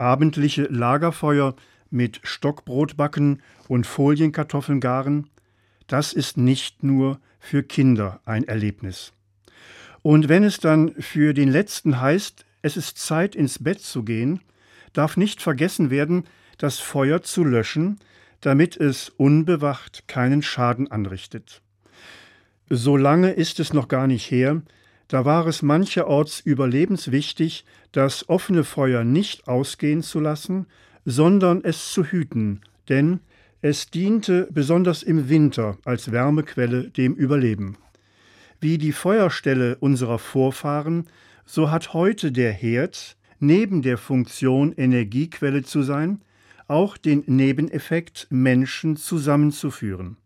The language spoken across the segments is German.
abendliche Lagerfeuer mit Stockbrotbacken und Folienkartoffeln garen, das ist nicht nur für Kinder ein Erlebnis. Und wenn es dann für den letzten heißt, es ist Zeit ins Bett zu gehen, darf nicht vergessen werden, das Feuer zu löschen, damit es unbewacht keinen Schaden anrichtet. So lange ist es noch gar nicht her, da war es mancherorts überlebenswichtig, das offene Feuer nicht ausgehen zu lassen, sondern es zu hüten, denn es diente besonders im Winter als Wärmequelle dem Überleben. Wie die Feuerstelle unserer Vorfahren, so hat heute der Herd, neben der Funktion Energiequelle zu sein, auch den Nebeneffekt, Menschen zusammenzuführen.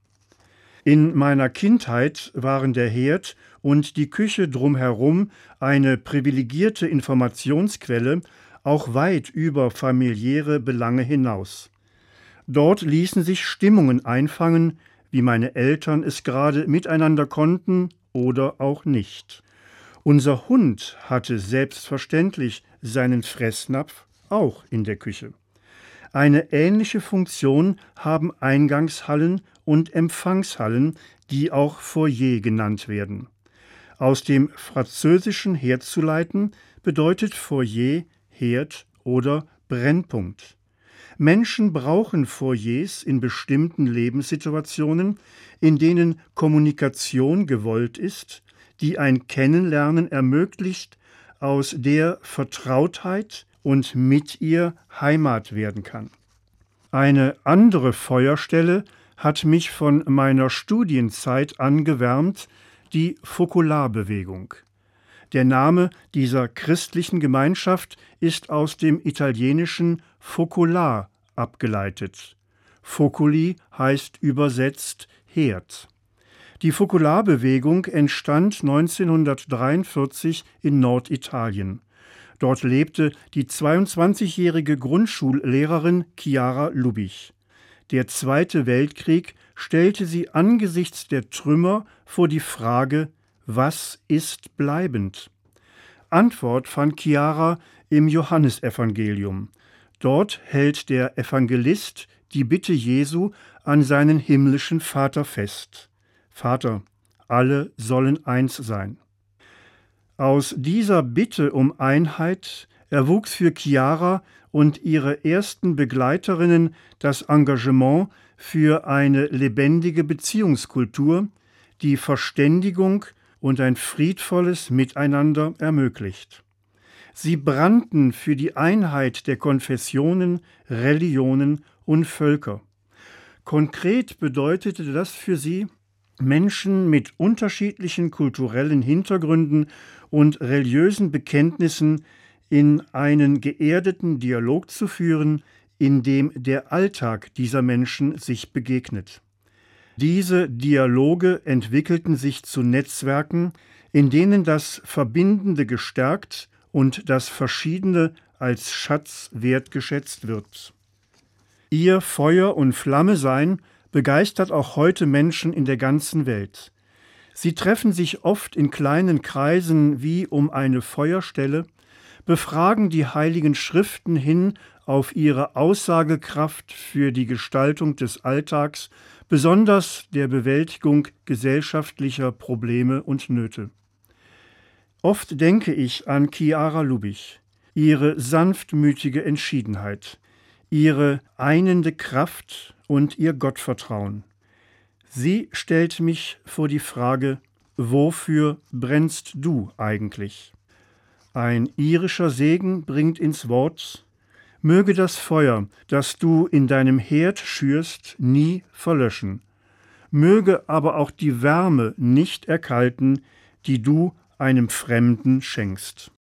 In meiner Kindheit waren der Herd und die Küche drumherum eine privilegierte Informationsquelle, auch weit über familiäre Belange hinaus. Dort ließen sich Stimmungen einfangen, wie meine Eltern es gerade miteinander konnten oder auch nicht. Unser Hund hatte selbstverständlich seinen Fressnapf auch in der Küche. Eine ähnliche Funktion haben Eingangshallen und Empfangshallen, die auch Foyer genannt werden. Aus dem Französischen herzuleiten bedeutet Foyer Herd oder Brennpunkt. Menschen brauchen Foyers in bestimmten Lebenssituationen, in denen Kommunikation gewollt ist, die ein Kennenlernen ermöglicht, aus der Vertrautheit und mit ihr Heimat werden kann. Eine andere Feuerstelle hat mich von meiner Studienzeit angewärmt, die Fokularbewegung. Der Name dieser christlichen Gemeinschaft ist aus dem italienischen Focular abgeleitet. Foculi heißt übersetzt Herd. Die Fokularbewegung entstand 1943 in Norditalien. Dort lebte die 22-jährige Grundschullehrerin Chiara Lubich. Der Zweite Weltkrieg stellte sie angesichts der Trümmer vor die Frage, was ist bleibend? Antwort fand Chiara im Johannesevangelium. Dort hält der Evangelist die Bitte Jesu an seinen himmlischen Vater fest. Vater, alle sollen eins sein. Aus dieser Bitte um Einheit erwuchs für Chiara und ihre ersten Begleiterinnen das Engagement für eine lebendige Beziehungskultur, die Verständigung und ein friedvolles Miteinander ermöglicht. Sie brannten für die Einheit der Konfessionen, Religionen und Völker. Konkret bedeutete das für sie, Menschen mit unterschiedlichen kulturellen Hintergründen und religiösen Bekenntnissen in einen geerdeten Dialog zu führen, in dem der Alltag dieser Menschen sich begegnet. Diese Dialoge entwickelten sich zu Netzwerken, in denen das Verbindende gestärkt und das Verschiedene als Schatz wertgeschätzt wird. Ihr Feuer und Flamme sein begeistert auch heute Menschen in der ganzen Welt. Sie treffen sich oft in kleinen Kreisen wie um eine Feuerstelle, befragen die heiligen Schriften hin auf ihre Aussagekraft für die Gestaltung des Alltags, besonders der Bewältigung gesellschaftlicher Probleme und Nöte. Oft denke ich an Chiara Lubich, ihre sanftmütige Entschiedenheit, ihre einende Kraft und ihr Gottvertrauen. Sie stellt mich vor die Frage, wofür brennst du eigentlich? Ein irischer Segen bringt ins Wort, möge das Feuer, das du in deinem Herd schürst, nie verlöschen, möge aber auch die Wärme nicht erkalten, die du einem Fremden schenkst.